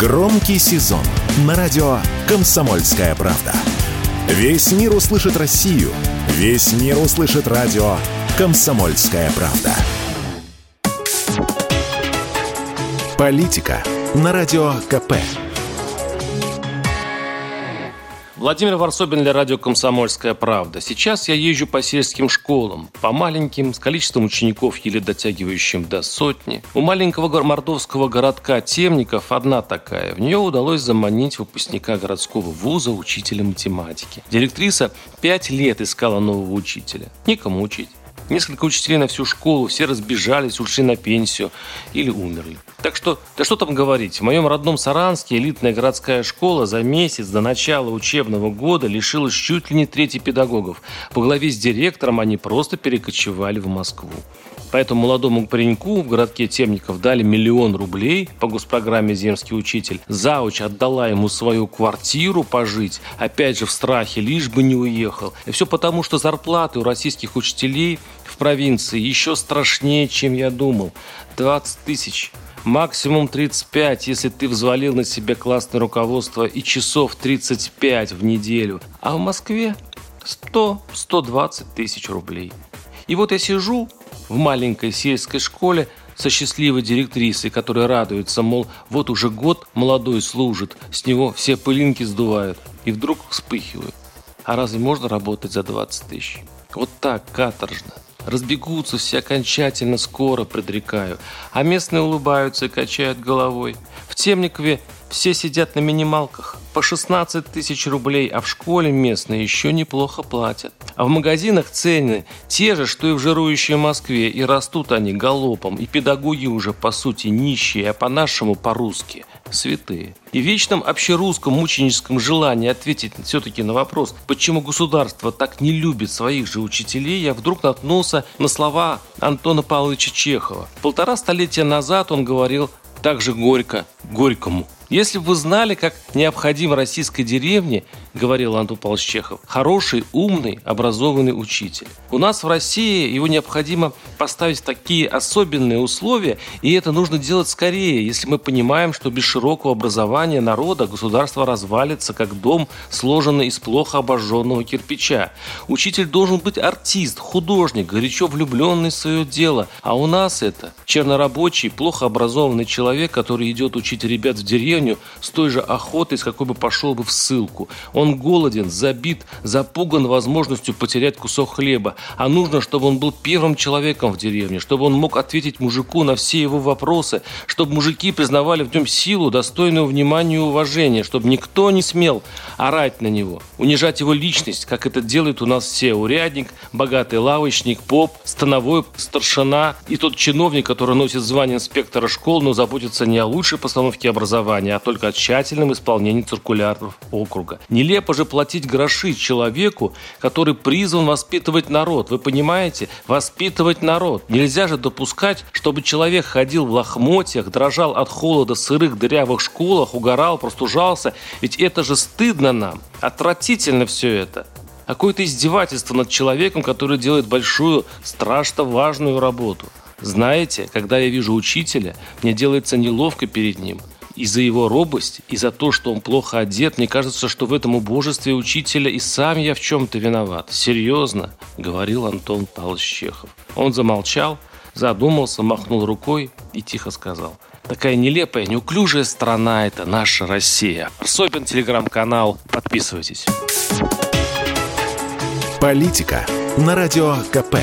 Громкий сезон на радио «Комсомольская правда». Весь мир услышит Россию. Весь мир услышит радио «Комсомольская правда». Политика на радио КП. Владимир Варсобин для радио «Комсомольская правда». Сейчас я езжу по сельским школам, по маленьким, с количеством учеников, еле дотягивающим до сотни. У маленького мордовского городка Темников одна такая. В нее удалось заманить выпускника городского вуза учителя математики. Директриса пять лет искала нового учителя. Никому учить. Несколько учителей на всю школу, все разбежались, ушли на пенсию или умерли. Так что, да что там говорить, в моем родном Саранске элитная городская школа за месяц до начала учебного года лишилась чуть ли не трети педагогов. По главе с директором они просто перекочевали в Москву. Поэтому молодому пареньку в городке Темников дали миллион рублей по госпрограмме «Земский учитель». Зауч отдала ему свою квартиру пожить, опять же в страхе, лишь бы не уехал. И все потому, что зарплаты у российских учителей провинции еще страшнее, чем я думал. 20 тысяч. Максимум 35, если ты взвалил на себя классное руководство и часов 35 в неделю. А в Москве 100-120 тысяч рублей. И вот я сижу в маленькой сельской школе со счастливой директрисой, которая радуется, мол, вот уже год молодой служит, с него все пылинки сдувают. И вдруг вспыхиваю. А разве можно работать за 20 тысяч? Вот так, каторжно. Разбегутся все окончательно скоро, предрекаю. А местные улыбаются и качают головой. В Темникове все сидят на минималках. По 16 тысяч рублей, а в школе местные еще неплохо платят. А в магазинах цены те же, что и в жирующей Москве, и растут они галопом, и педагоги уже по сути нищие, а по-нашему по-русски святые. И в вечном общерусском мученическом желании ответить все-таки на вопрос, почему государство так не любит своих же учителей, я вдруг наткнулся на слова Антона Павловича Чехова. Полтора столетия назад он говорил так же горько, горькому. Если бы вы знали, как необходим российской деревне, говорил Антон Павлович Чехов, хороший, умный, образованный учитель. У нас в России его необходимо поставить в такие особенные условия, и это нужно делать скорее, если мы понимаем, что без широкого образования народа государство развалится, как дом, сложенный из плохо обожженного кирпича. Учитель должен быть артист, художник, горячо влюбленный в свое дело. А у нас это чернорабочий, плохо образованный человек, который идет учить ребят в деревню, деревню с той же охотой, с какой бы пошел бы в ссылку. Он голоден, забит, запуган возможностью потерять кусок хлеба. А нужно, чтобы он был первым человеком в деревне, чтобы он мог ответить мужику на все его вопросы, чтобы мужики признавали в нем силу, достойную внимания и уважения, чтобы никто не смел орать на него, унижать его личность, как это делает у нас все. Урядник, богатый лавочник, поп, становой старшина и тот чиновник, который носит звание инспектора школ, но заботится не о лучшей постановке образования, а только о тщательном исполнении циркуляров округа. Нелепо же платить гроши человеку, который призван воспитывать народ. Вы понимаете? Воспитывать народ. Нельзя же допускать, чтобы человек ходил в лохмотьях, дрожал от холода в сырых дырявых школах, угорал, простужался. Ведь это же стыдно нам. Отвратительно все это какое-то издевательство над человеком, который делает большую, страшно важную работу. Знаете, когда я вижу учителя, мне делается неловко перед ним и за его робость, и за то, что он плохо одет, мне кажется, что в этом убожестве учителя и сам я в чем-то виноват. Серьезно, говорил Антон Павлович Чехов. Он замолчал, задумался, махнул рукой и тихо сказал. Такая нелепая, неуклюжая страна это наша Россия. Арсобин, телеграм-канал. Подписывайтесь. Политика на радио КП.